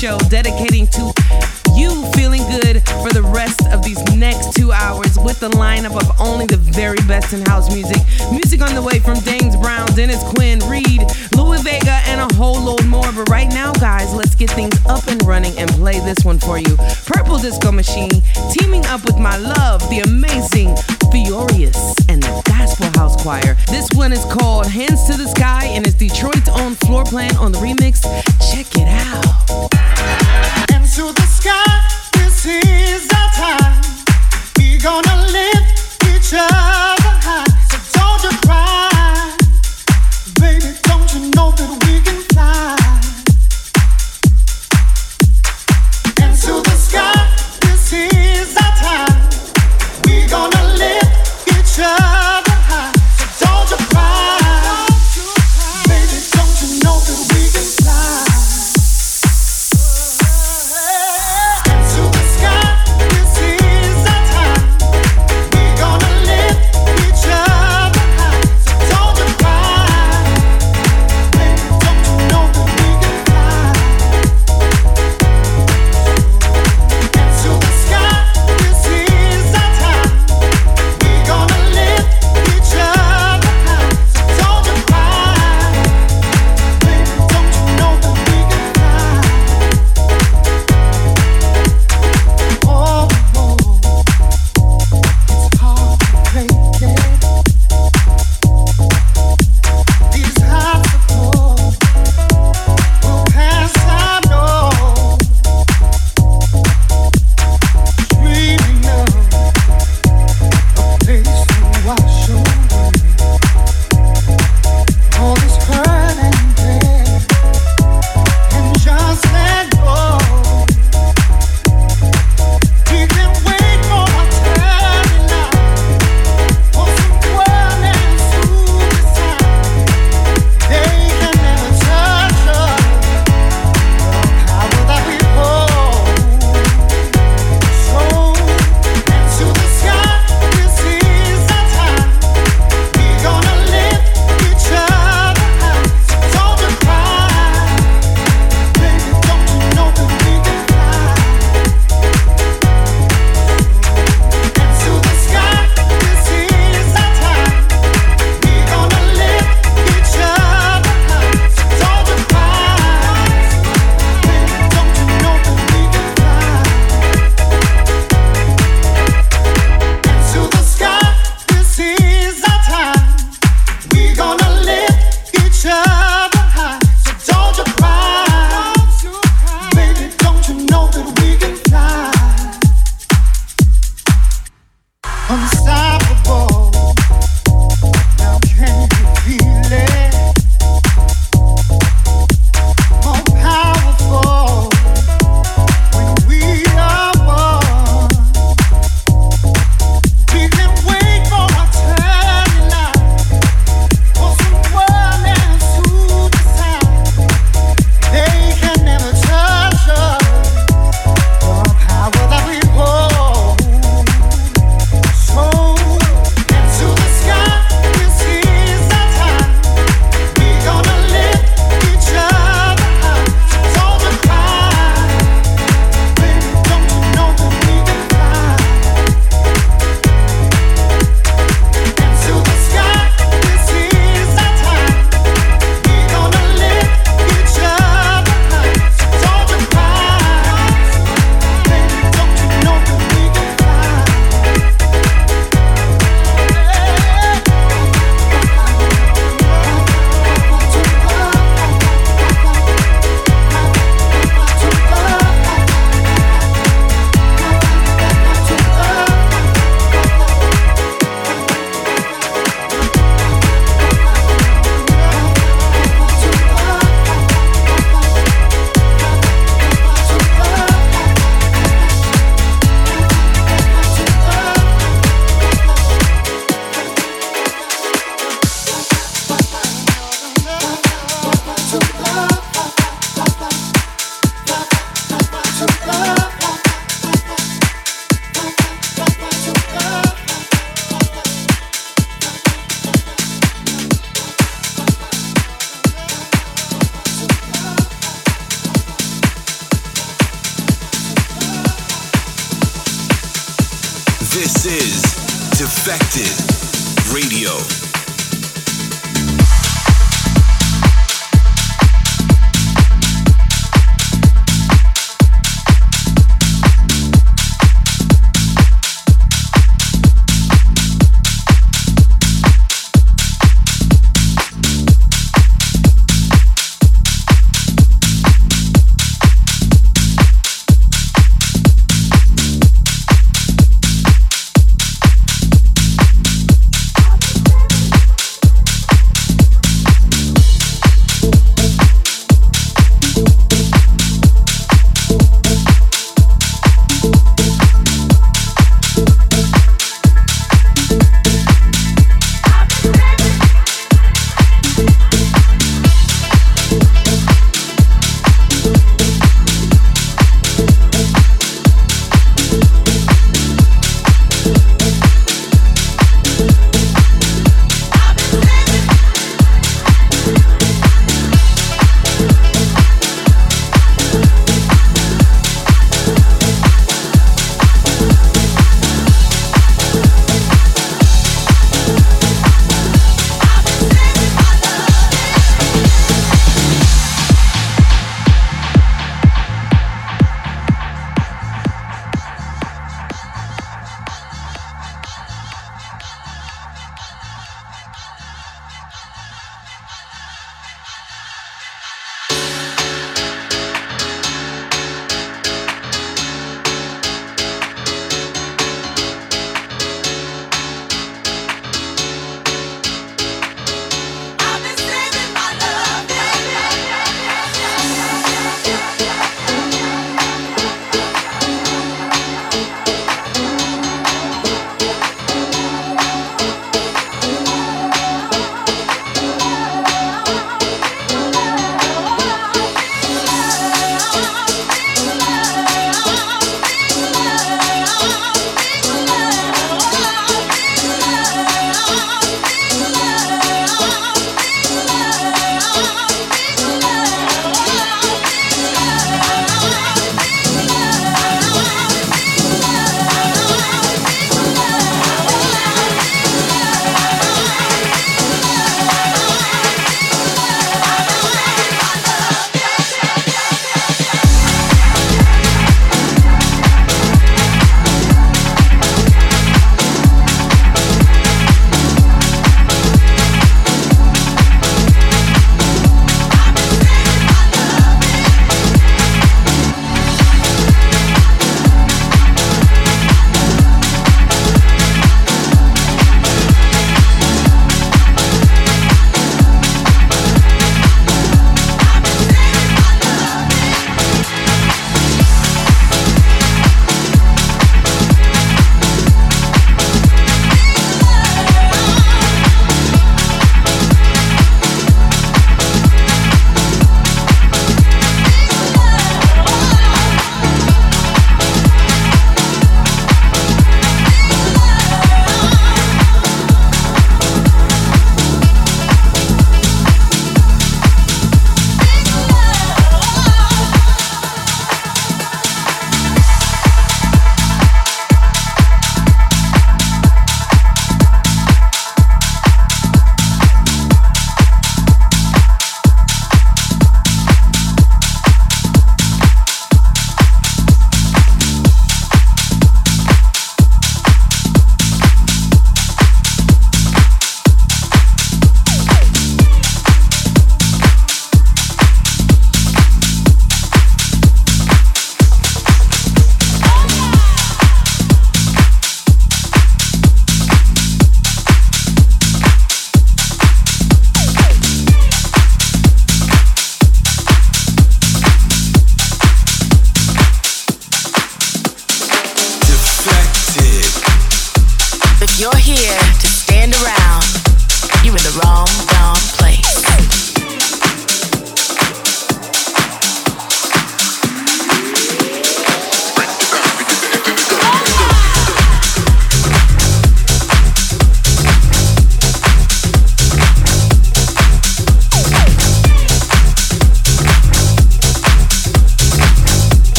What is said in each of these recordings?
show dedicating to you feeling good for the rest of these next two hours with the lineup of only the very best in house music. Music on the way from Dames Brown, Dennis Quin, Reed, Louie Vega, and a whole load more. But right now, guys, let's get things up and running and play this one for you. Purple Disco Machine teaming up with my love, the amazing Fiorious and the Gospel House Choir. This one is called Hands to the Sky and it's Detroit's own Floorplan on the remix. Check it out.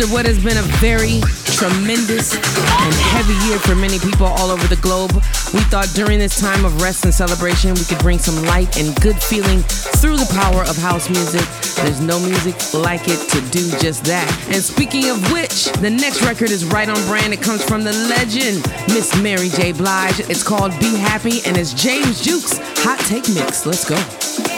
After what has been a very tremendous and heavy year for many people all over the globe. We thought during this time of rest and celebration, we could bring some light and good feeling through the power of house music. There's no music like it to do just that. And speaking of which, the next record is right on brand. It comes from the legend, Miss Mary J. Blige. It's called Be Happy and it's James Juke's Hot Take Mix. Let's go.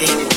sexy.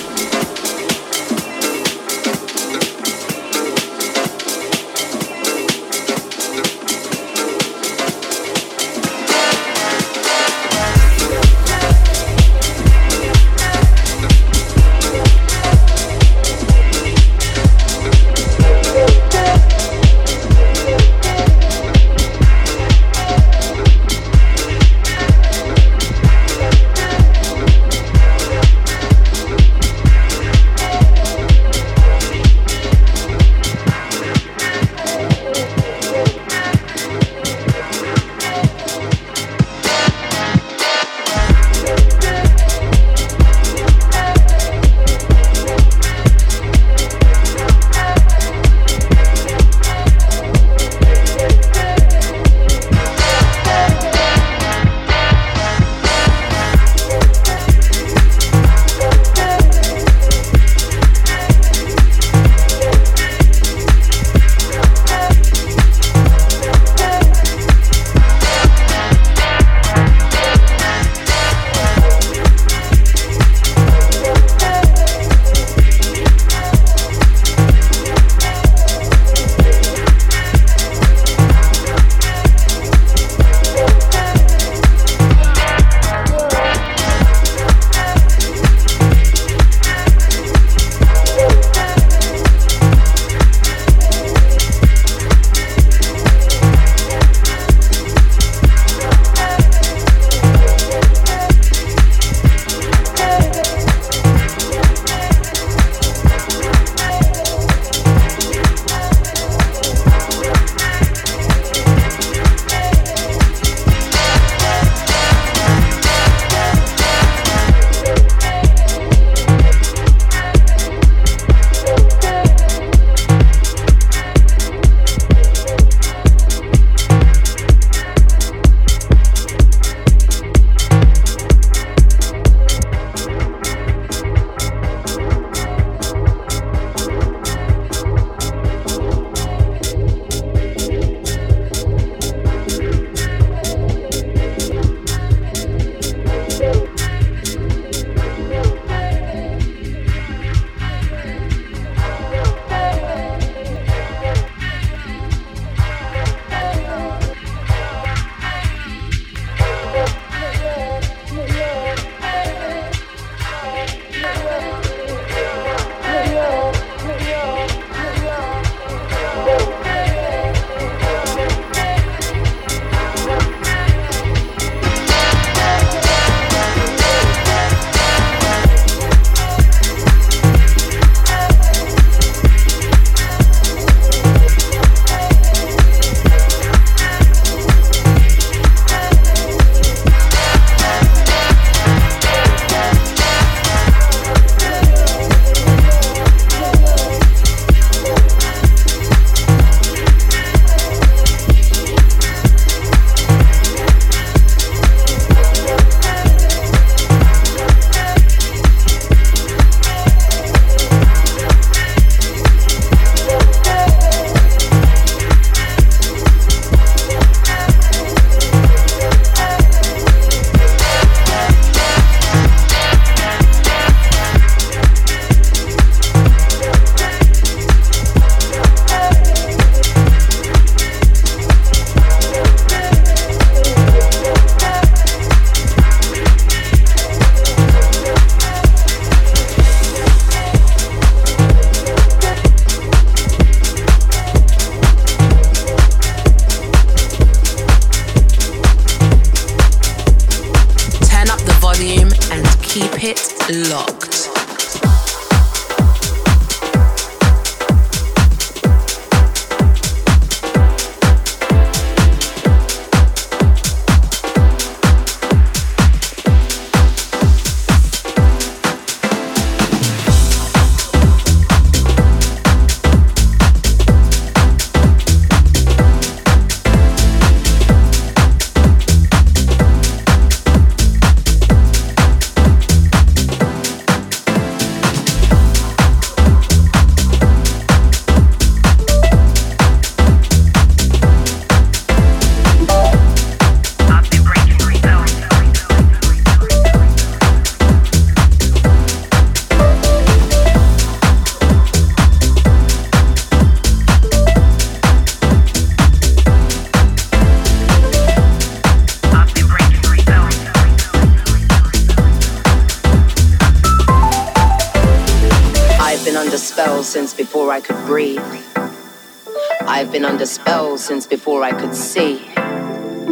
Since before I could see.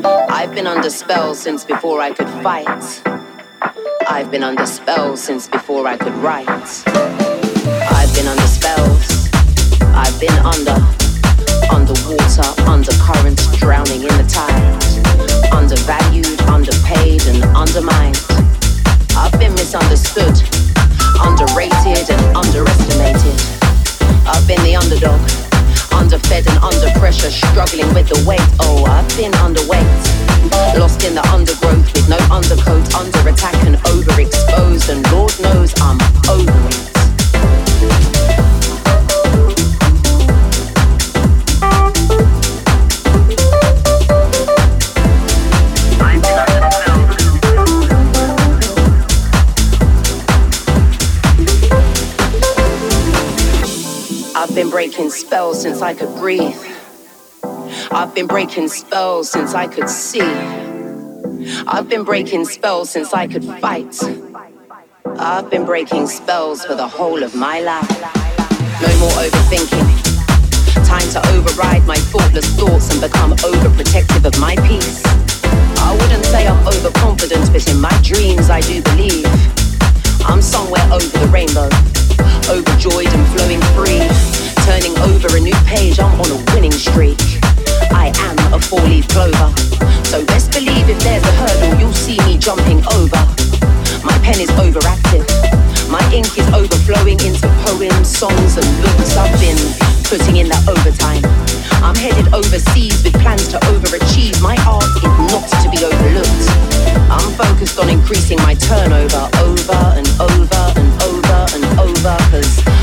I've been under spell since before I could fight. I've been under spell since before I could write. I've been under spells. I've been under, underwater, under currents, drowning in the tide. Undervalued, underpaid, and undermined. I've been misunderstood, underrated, and underestimated. I've been the underdog underfed and under pressure, struggling with the weight. Oh, I've been underweight. Lost in the undergrowth with no undercoat, under attack and overexposed, and Lord knows I'm over. Since I could breathe. I've been breaking spells since I could see. I've been breaking spells since I could fight. I've been breaking spells for the whole of my life. No more overthinking. Time to override my thoughtless thoughts and become overprotective of my peace. I wouldn't say I'm overconfident, but in my dreams I do believe I'm somewhere over the rainbow, overjoyed and flowing free turning over a new page, I'm on a winning streak. I am a four-leaf clover. So best believe if there's a hurdle, you'll see me jumping over. My pen is overactive. My ink is overflowing into poems, songs, and books. I've been putting in that overtime. I'm headed overseas with plans to overachieve. My art is not to be overlooked. I'm focused on increasing my turnover over and over and over and over, cause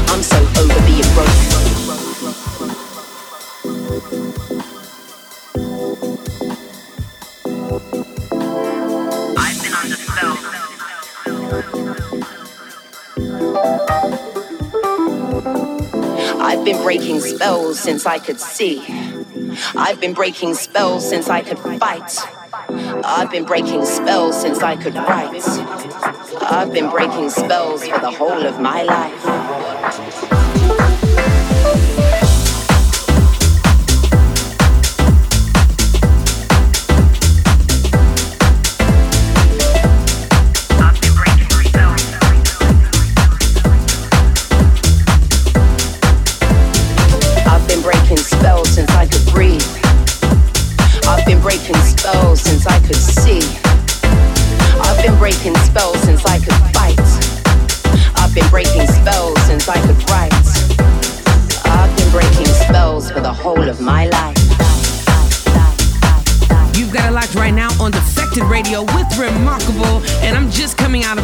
since I could see. I've been breaking spells since I could fight. I've been breaking spells since I could write. I've been breaking spells for the whole of my life.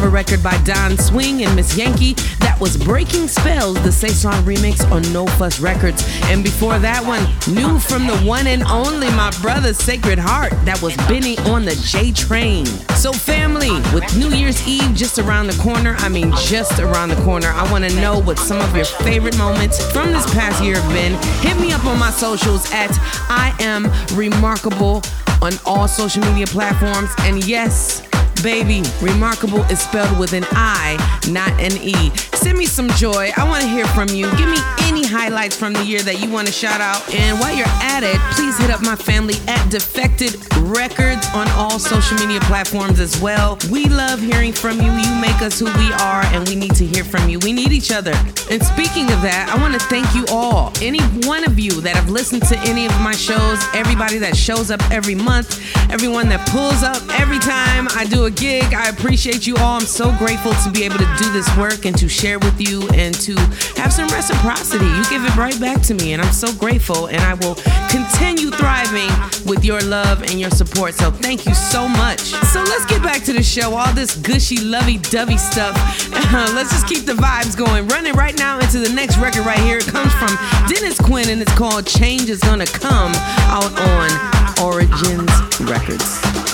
Record by Don Swing and Miss Yankey. That was Breaking Spells, the Saison remix on No Fuss Records. And before that one, new from the one and only my brother Sacred H3art. That was Benny on the J Train. So, family, with New Year's Eve just around the corner, I mean, just around the corner, I want to know what some of your favorite moments from this past year have been. Hit me up on my socials at I am Rimarkable on all social media platforms. And yes, Baby, Rimarkable is spelled with an I, not an E. Send me some joy. I want to hear from you. Give me any highlights from the year that you want to shout out. And while you're at it, please hit up my family at Defected Records on all social media platforms as well. We love hearing from you. You make us who we are, and we need to hear from you. We need each other. And speaking of that, I want to thank you all. Any one of you that have listened to any of my shows, everybody that shows up every month, everyone that pulls up every time I do a gig, I appreciate you all. I'm so grateful to be able to do this work and to share with you and to have some reciprocity. You give it right back to me, and I'm so grateful. And I will continue thriving with your love and your support. So thank you so much. So let's get back to the show. All this gushy, lovey dovey stuff. let's just keep the vibes going. Running right now into the next record right here. It comes from Dennis Quin, and it's called Change is Gonna Come out on Origins Records.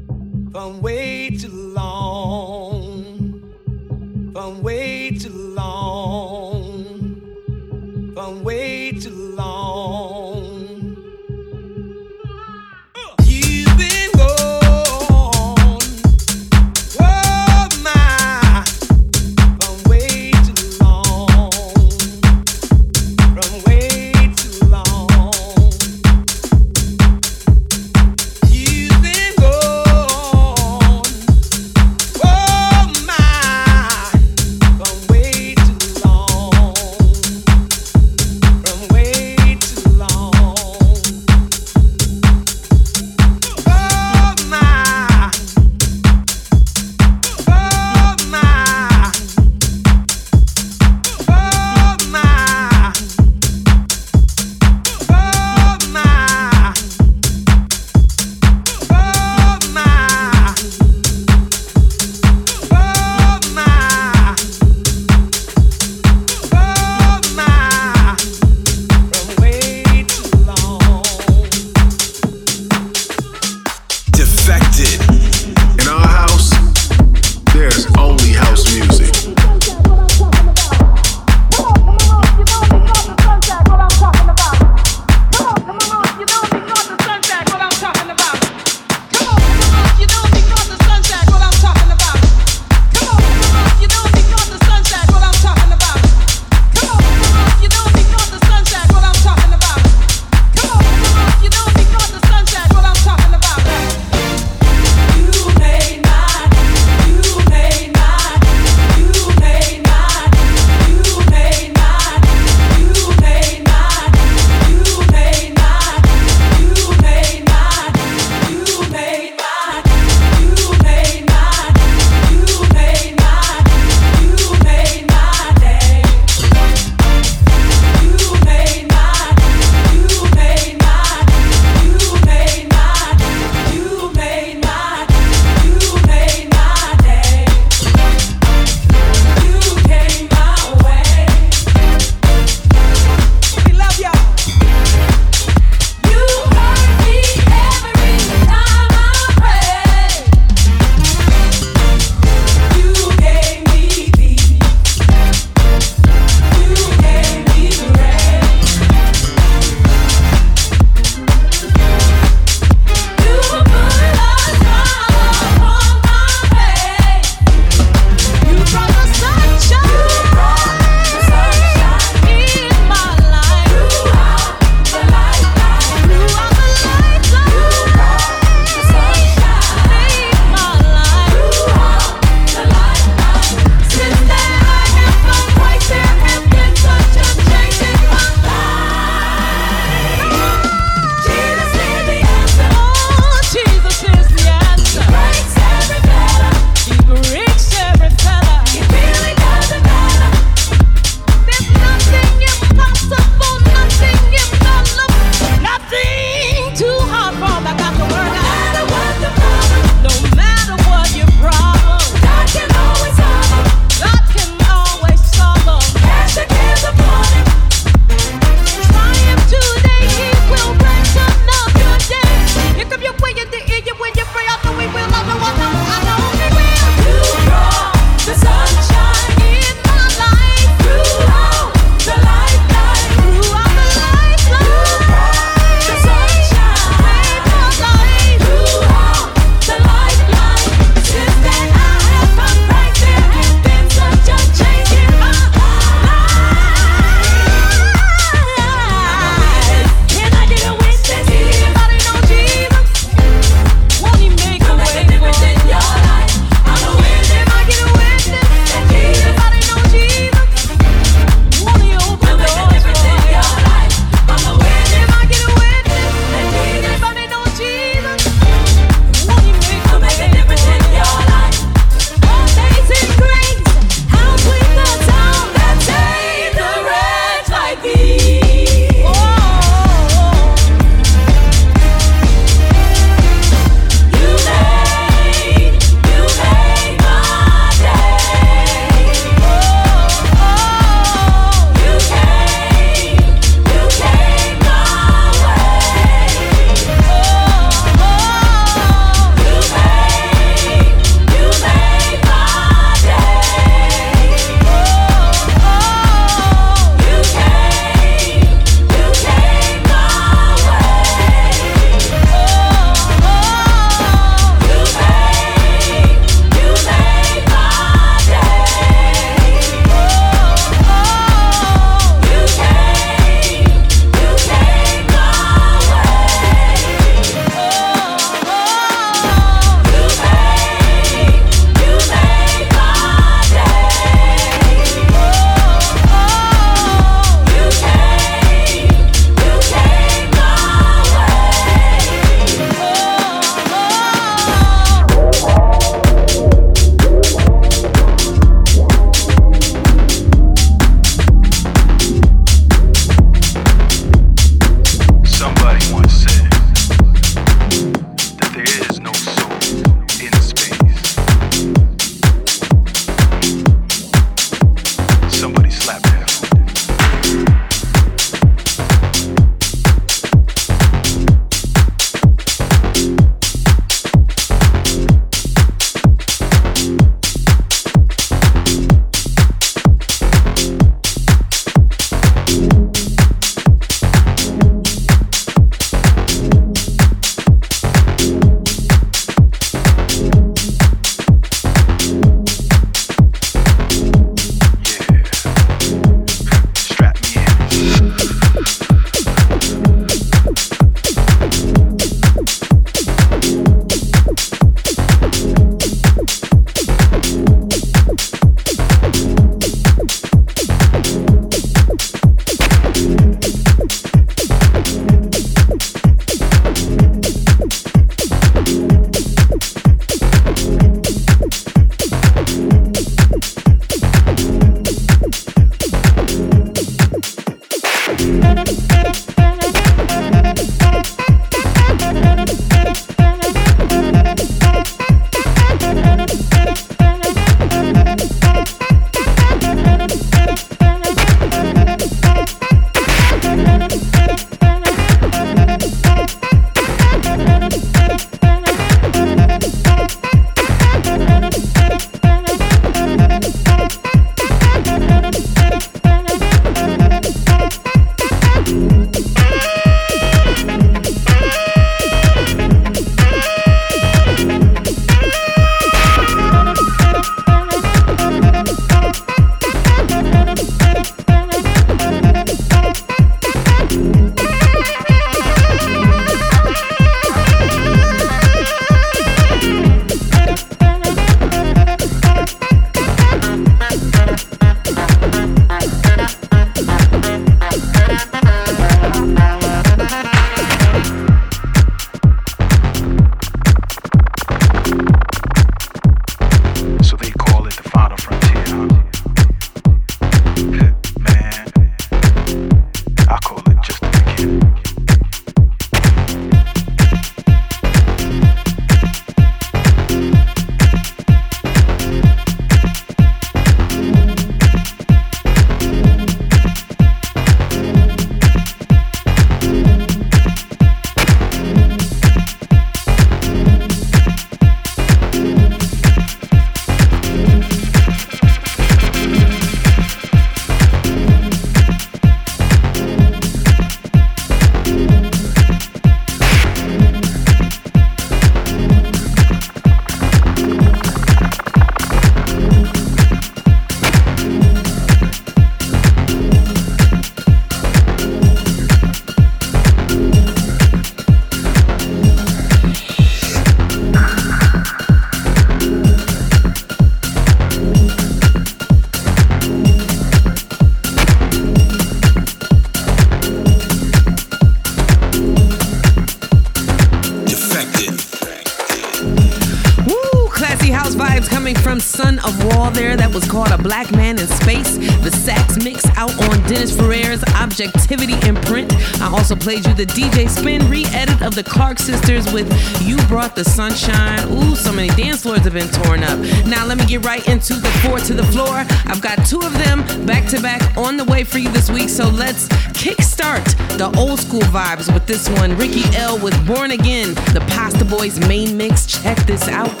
Played you the DJ Spen re edit of the Clark Sisters with You Brought the Sunshine. Ooh, so many dance floors have been torn up. Now, let me get right into the four to the floor. I've got two of them back to back on the way for you this week, so let's kickstart the old school vibes with this one. Ricky L with Born Again, the Pastaboys main mix. Check this out.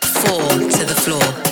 Four to the floor.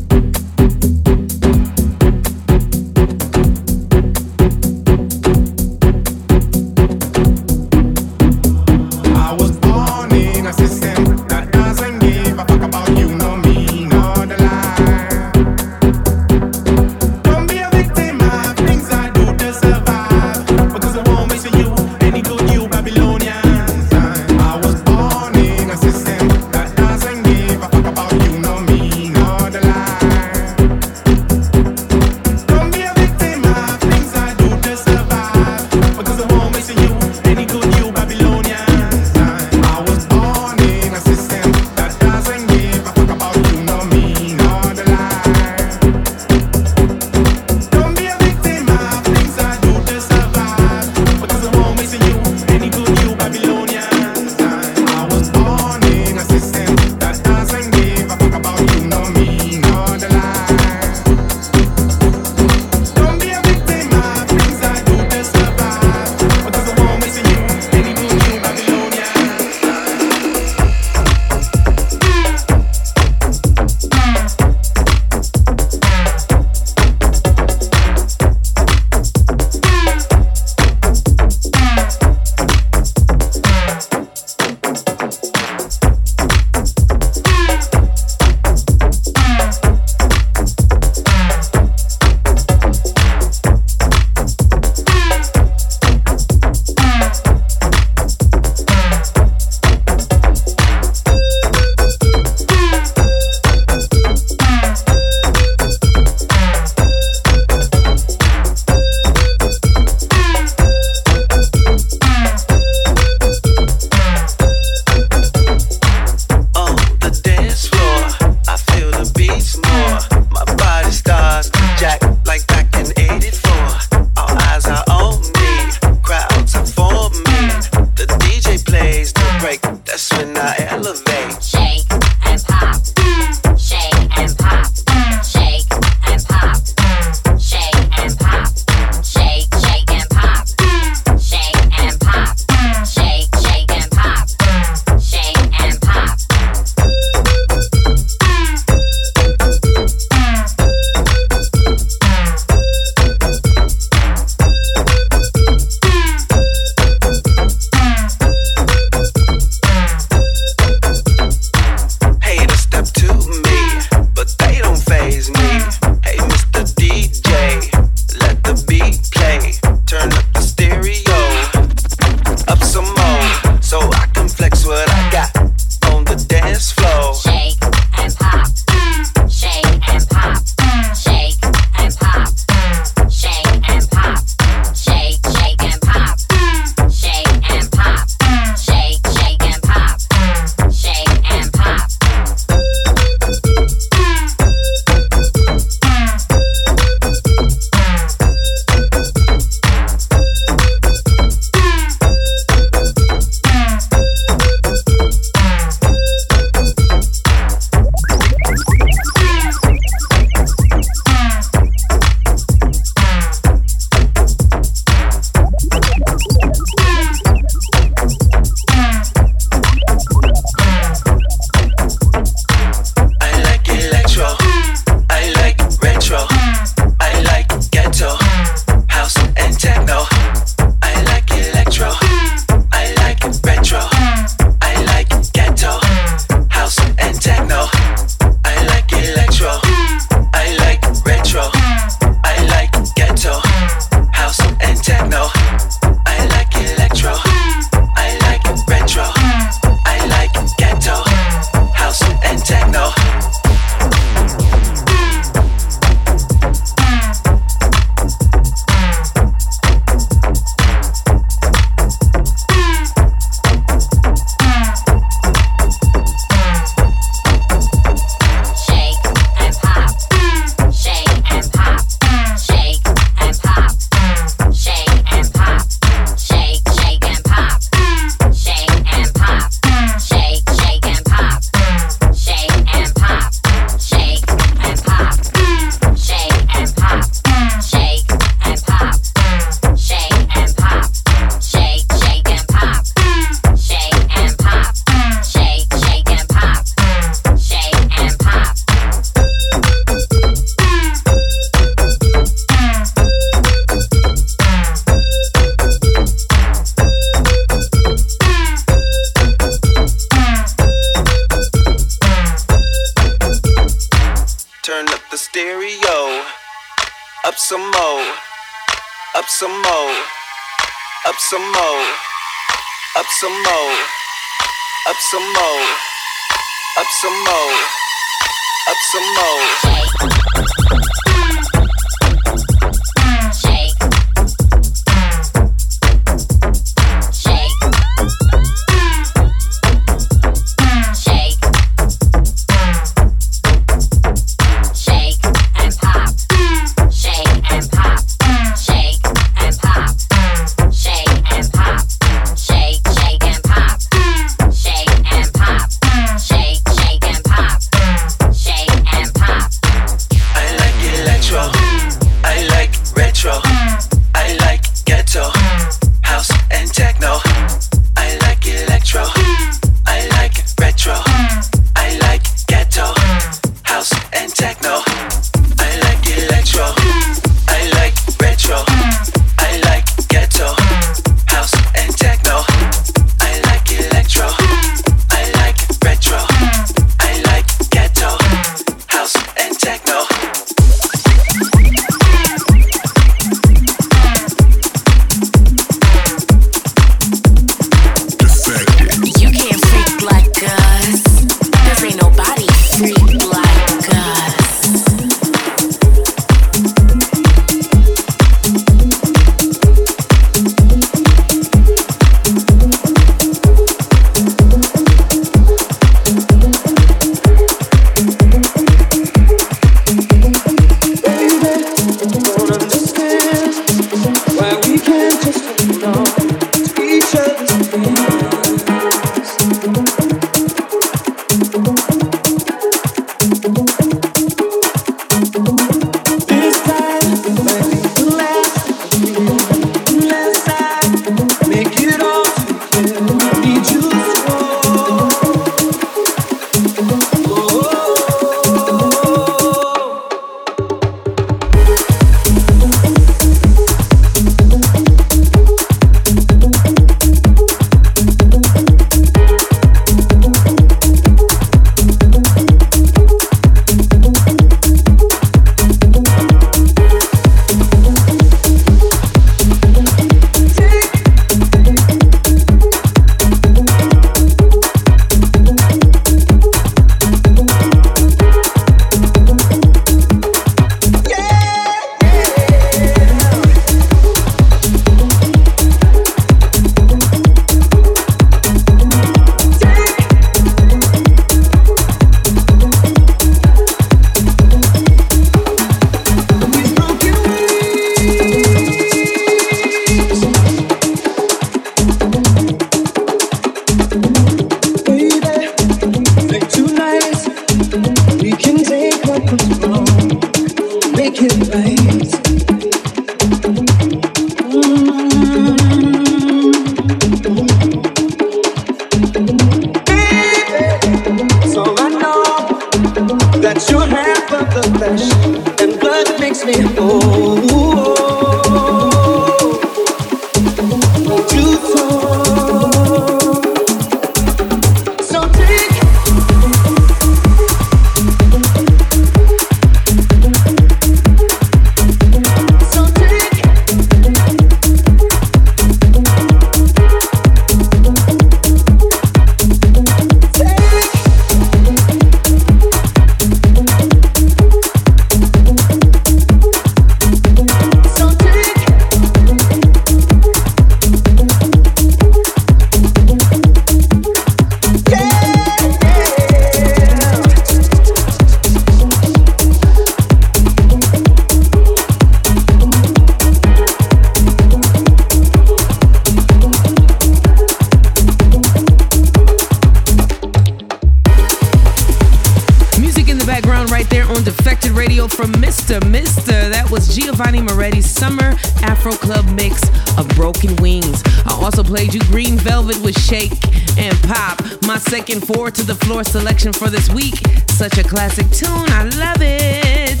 Classic tune. I love it.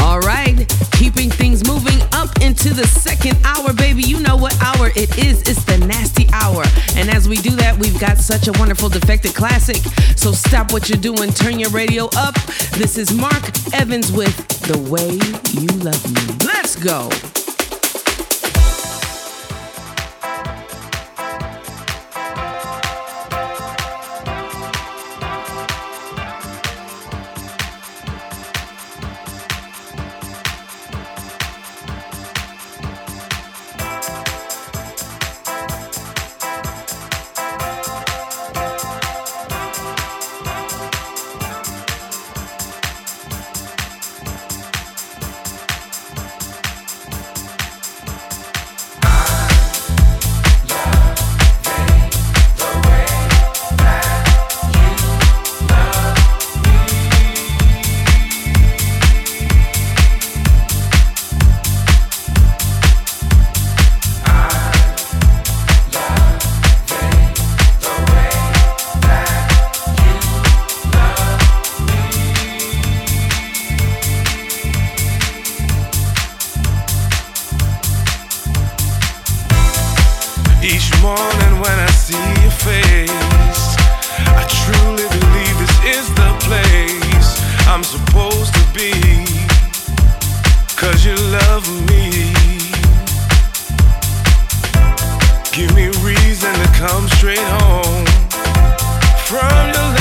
All right, keeping things moving up into the second hour, baby. You know what hour it is. It's the nasty hour. And as we do that, we've got such a wonderful defected classic. So stop what you're doing, turn your radio up. This is Marc Evans with The Way Give me reason to come straight home. From your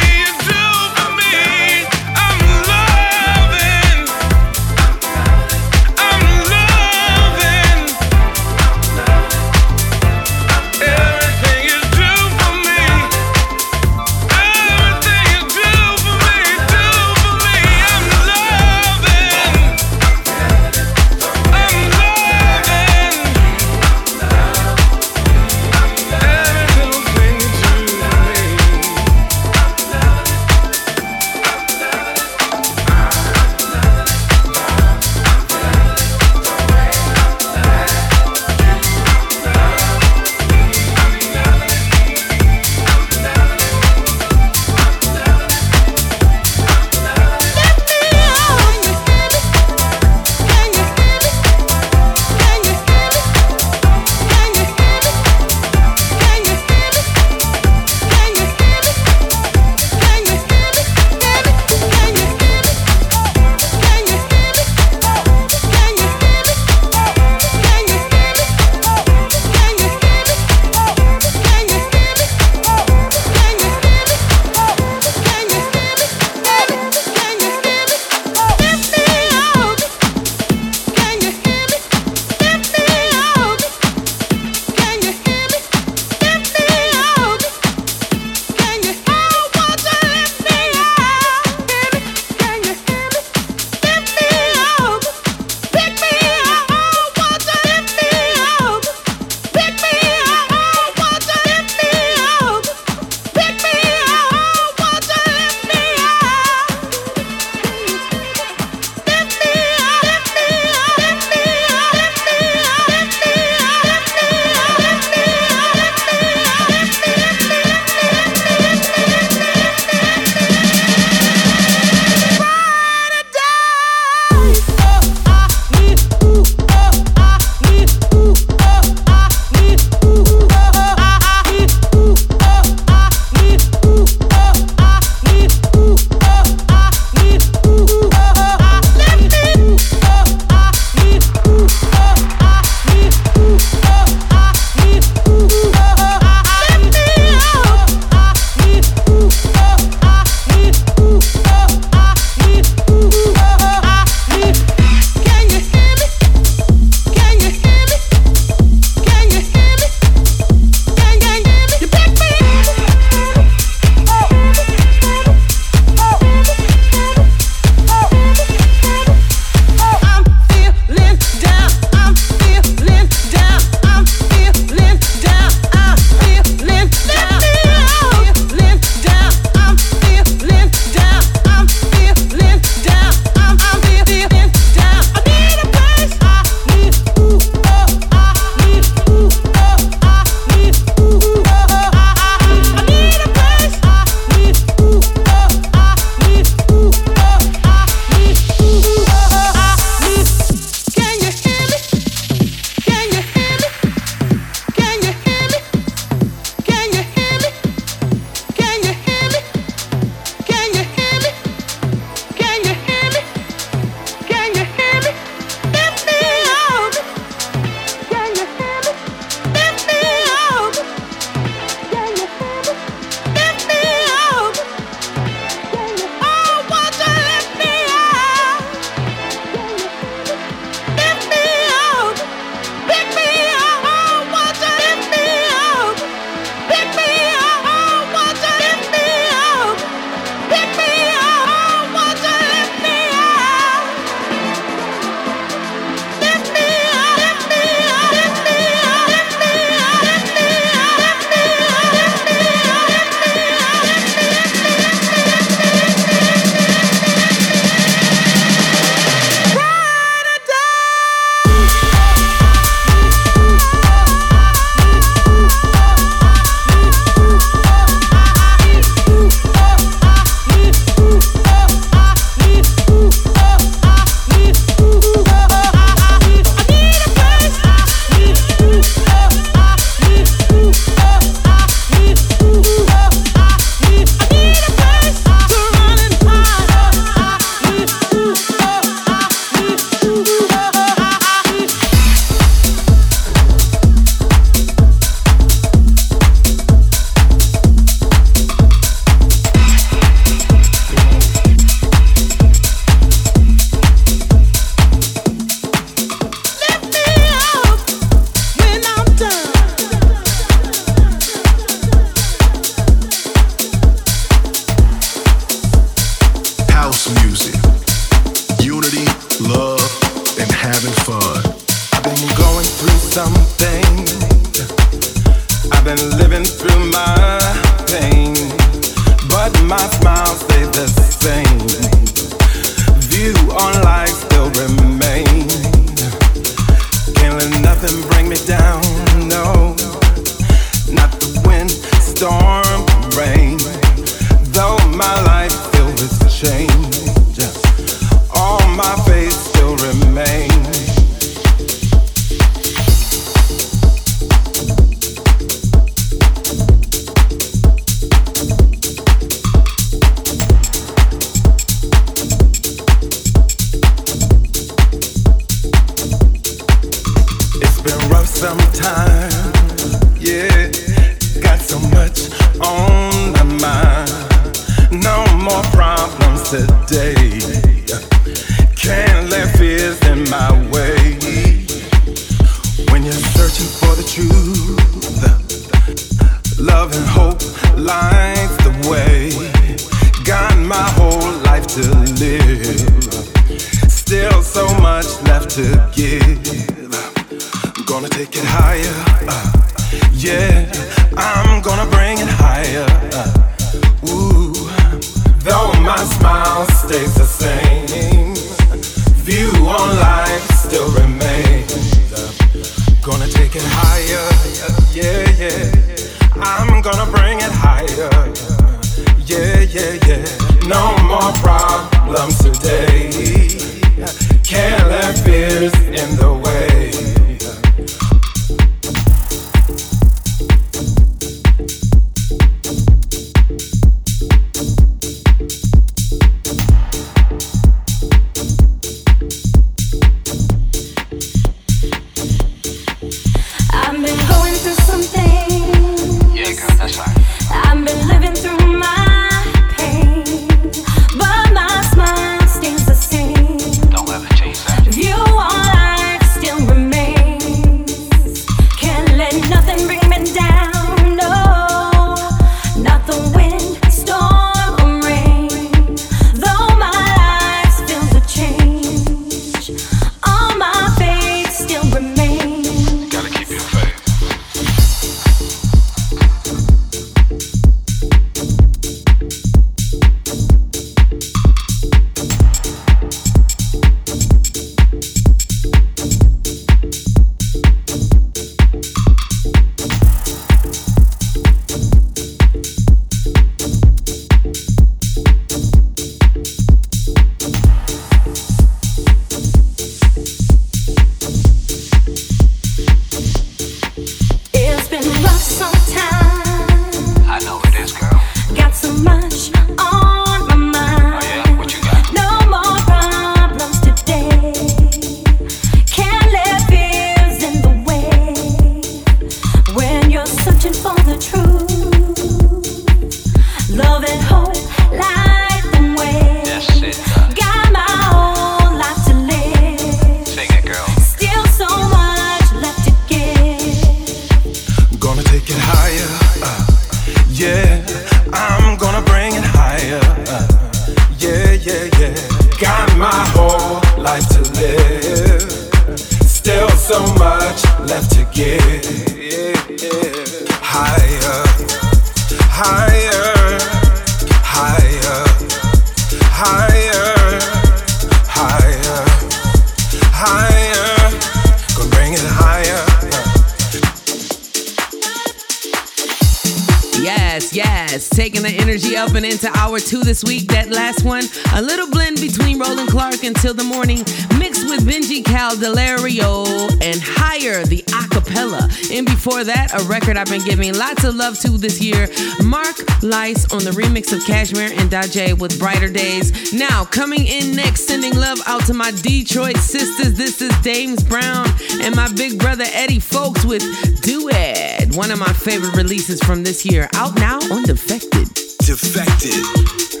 love to this year. Marco Lys on the remix of Cajmere and Dajae with Brighter Days. Now, coming in next, sending love out to my Detroit sisters. This is Dames Brown and my big brother Eddie Fowlkes with Do It. One of my favorite releases from this year. Out now on Defected. Defected.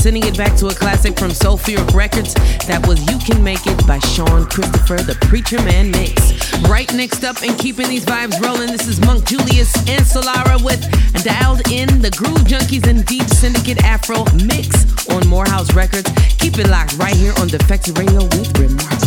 Sending it back to a classic from Soulfuric Records. That was You Can Make It by Shawn Christopher, the Preacher Man mix. Right next up and keeping these vibes rolling, this is Munk Julious and Solara with Dialed In, the Groove Junkies and Deep Syndicate Afro mix on Morehouse Records. Keep it locked right here on Defected Radio with Remark.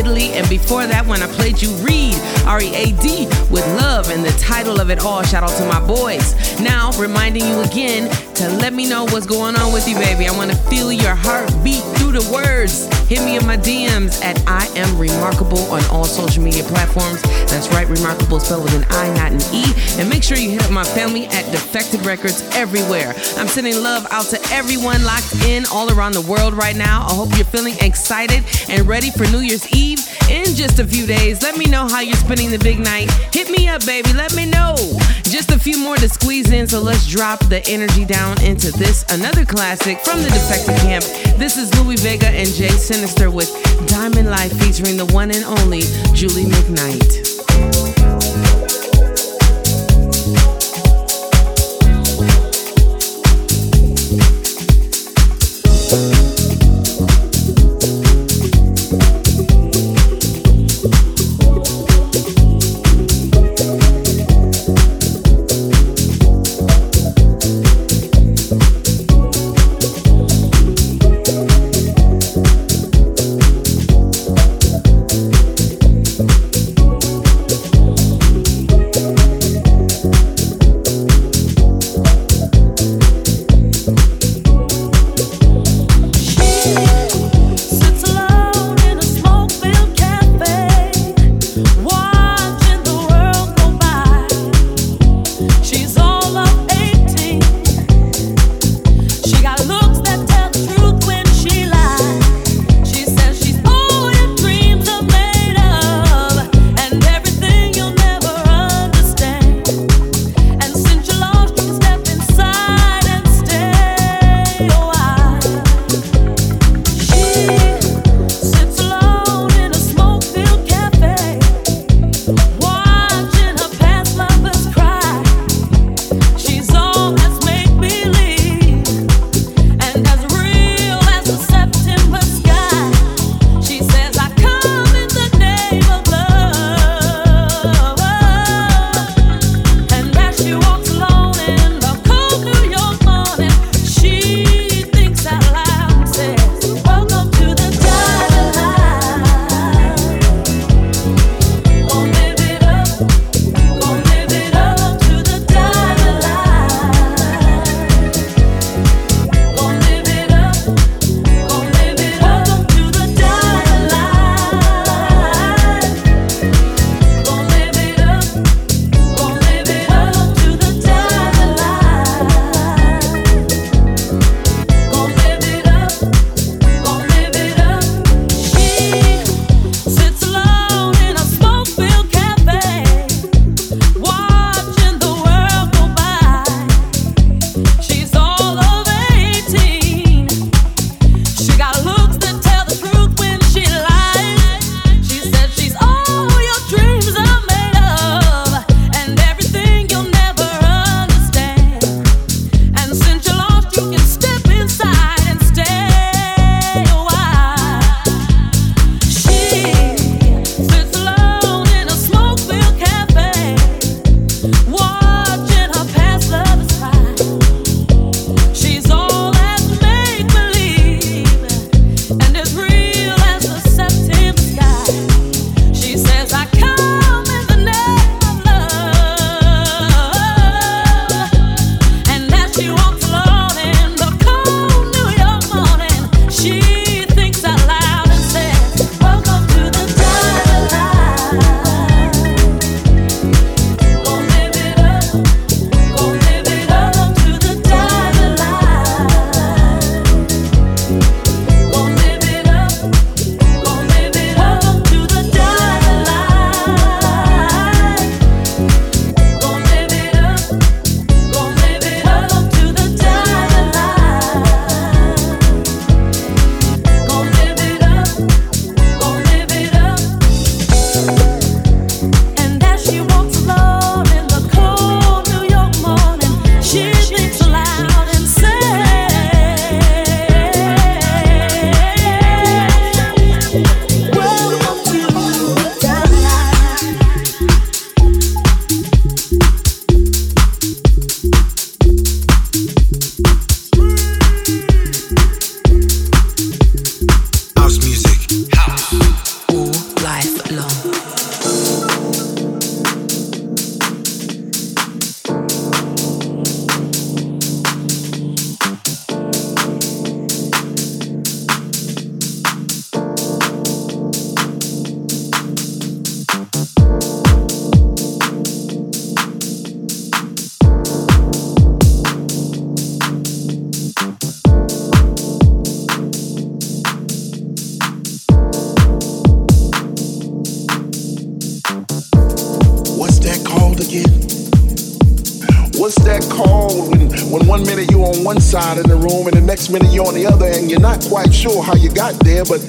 Italy. And before that, when I played you Read, R E A D, with Love and the title of it all. Shout out to my boys. Now, reminding you again to let me know what's going on with you, baby. I want to feel your heart the words. Hit me in my DMs at I am Rimarkable on all social media platforms. That's right, Rimarkable spelled with an I, not an E. And make sure you hit up my family at Defected Records everywhere. I'm sending love out to everyone locked in all around the world right now. I hope you're feeling excited and ready for New Year's Eve in just a few days. Let me know how you're spending the big night. Hit me up, baby. Let me know. Just a few more to squeeze in, so let's drop the energy down into this another classic from the Defected Camp. This is Louie Vega and Jay Sinister with Diamond Life featuring the one and only Julie McKnight. Sure how you got there, but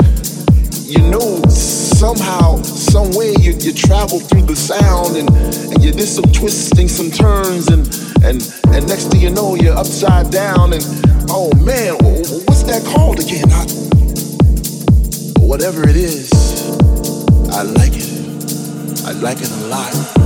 you know somehow, some way you, you travel through the sound and, and you did some twisting, some turns and and and next thing you know you're upside down and oh man, what's that called again? I, whatever it is, I like it. I like it a lot.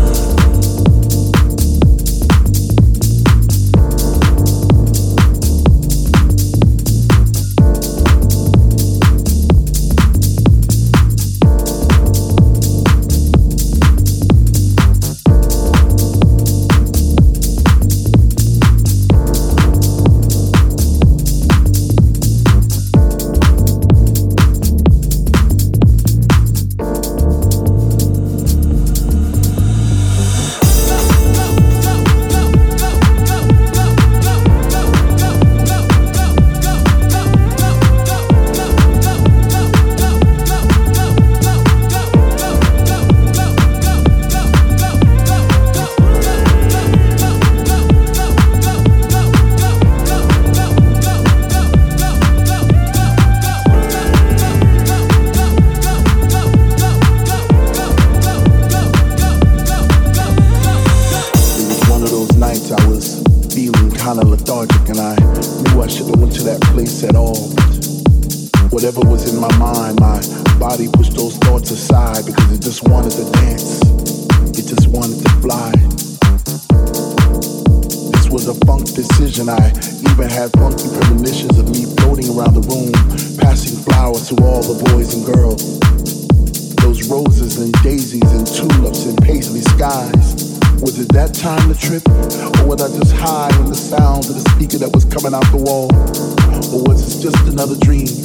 Whatever was in my mind, my body pushed those thoughts aside because it just wanted to dance. It just wanted to fly. This was a funk decision. I even had funky premonitions of me floating around the room, passing flowers to all the boys and girls. Those roses and daisies and tulips and paisley skies. Was it that time to trip? Or was I just high on the sound of the speaker that was coming out the wall? Or was it just another dream?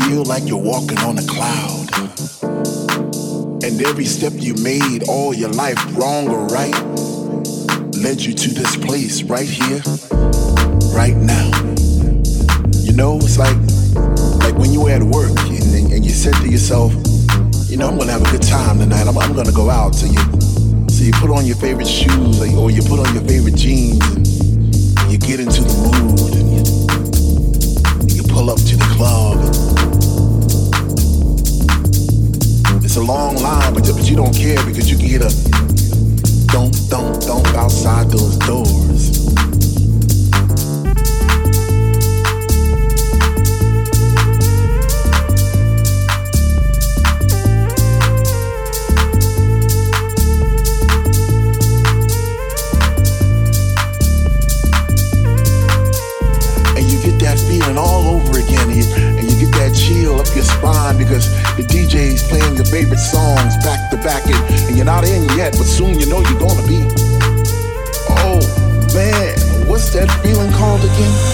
feel like you're walking on a cloud? And every step you made all your life, wrong or right, led you to this place right here right now. You know, it's like like when you were at work and, and you said to yourself, you know, I'm gonna have a good time tonight. I'm, I'm gonna go out. So you so you put on your favorite shoes or, or you put on your favorite jeans and, and you get into the mood and you, you pull up to the club. it's a long line, but, but you don't care because you can get a don't, don't, don't outside those doors. stacking. And you're not in yet, but soon you know you're gonna be. Oh man, what's that feeling called again?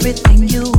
everything you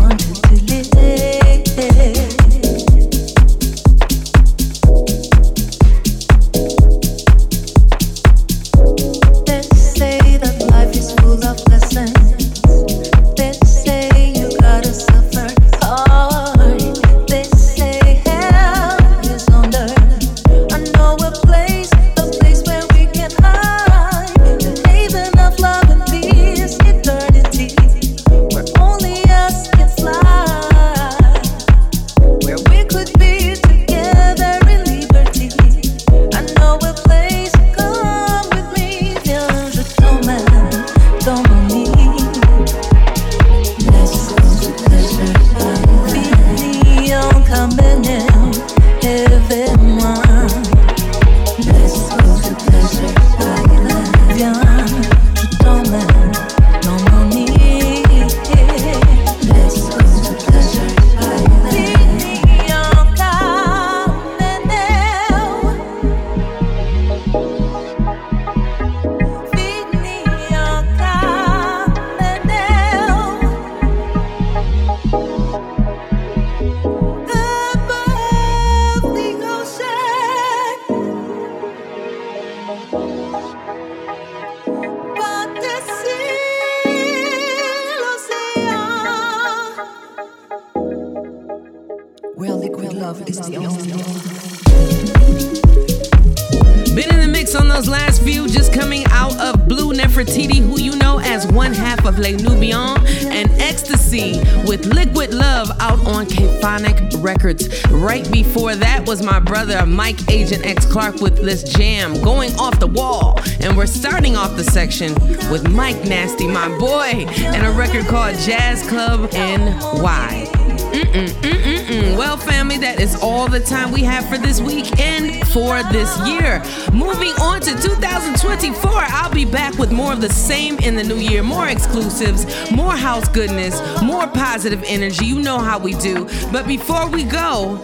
for this year. Moving on to 2024, I'll be back with more of the same in the new year, more exclusives, more house goodness, more positive energy. You know how we do. But before we go,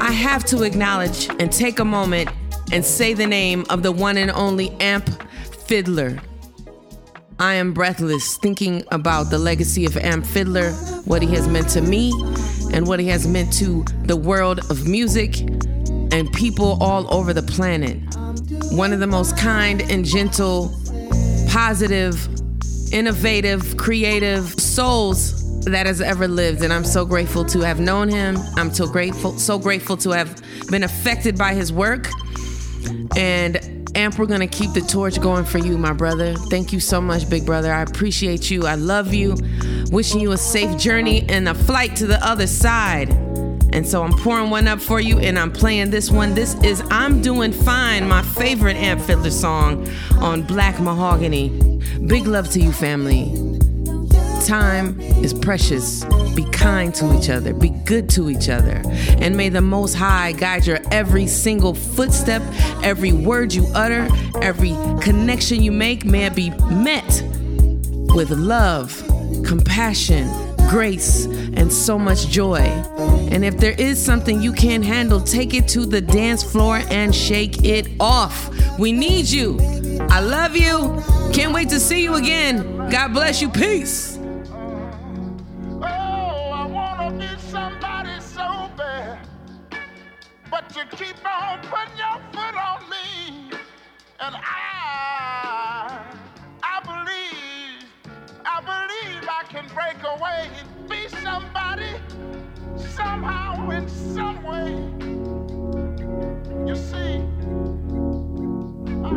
I have to acknowledge and take a moment and say the name of the one and only Amp Fiddler. I am breathless thinking about the legacy of Amp Fiddler, what he has meant to me, and what he has meant to the world of music and people all over the planet. One of the most kind and gentle, positive, innovative, creative souls that has ever lived and I'm so grateful to have known him. I'm so grateful so grateful to have been affected by his work. And Amp, we're gonna keep the torch going for you, my brother. Thank you so much, big brother. I appreciate you. I love you. Wishing you a safe journey and a flight to the other side. And so I'm pouring one up for you and I'm playing this one. This is I'm Doing Fine, my favorite Amp Fiddler song on Black Mahogany. Big love to you, family. Time is precious. Be kind to each other. Be good to each other. And may the Most High guide your every single footstep, every word you utter, every connection you make. May it be met with love, compassion, grace, and so much joy. And if there is something you can't handle, take it to the dance floor and shake it off. We need you. I love you. Can't wait to see you again. God bless you. Peace. Oh, keep on putting your foot on me. And I, break away and be somebody somehow in some way. You see, I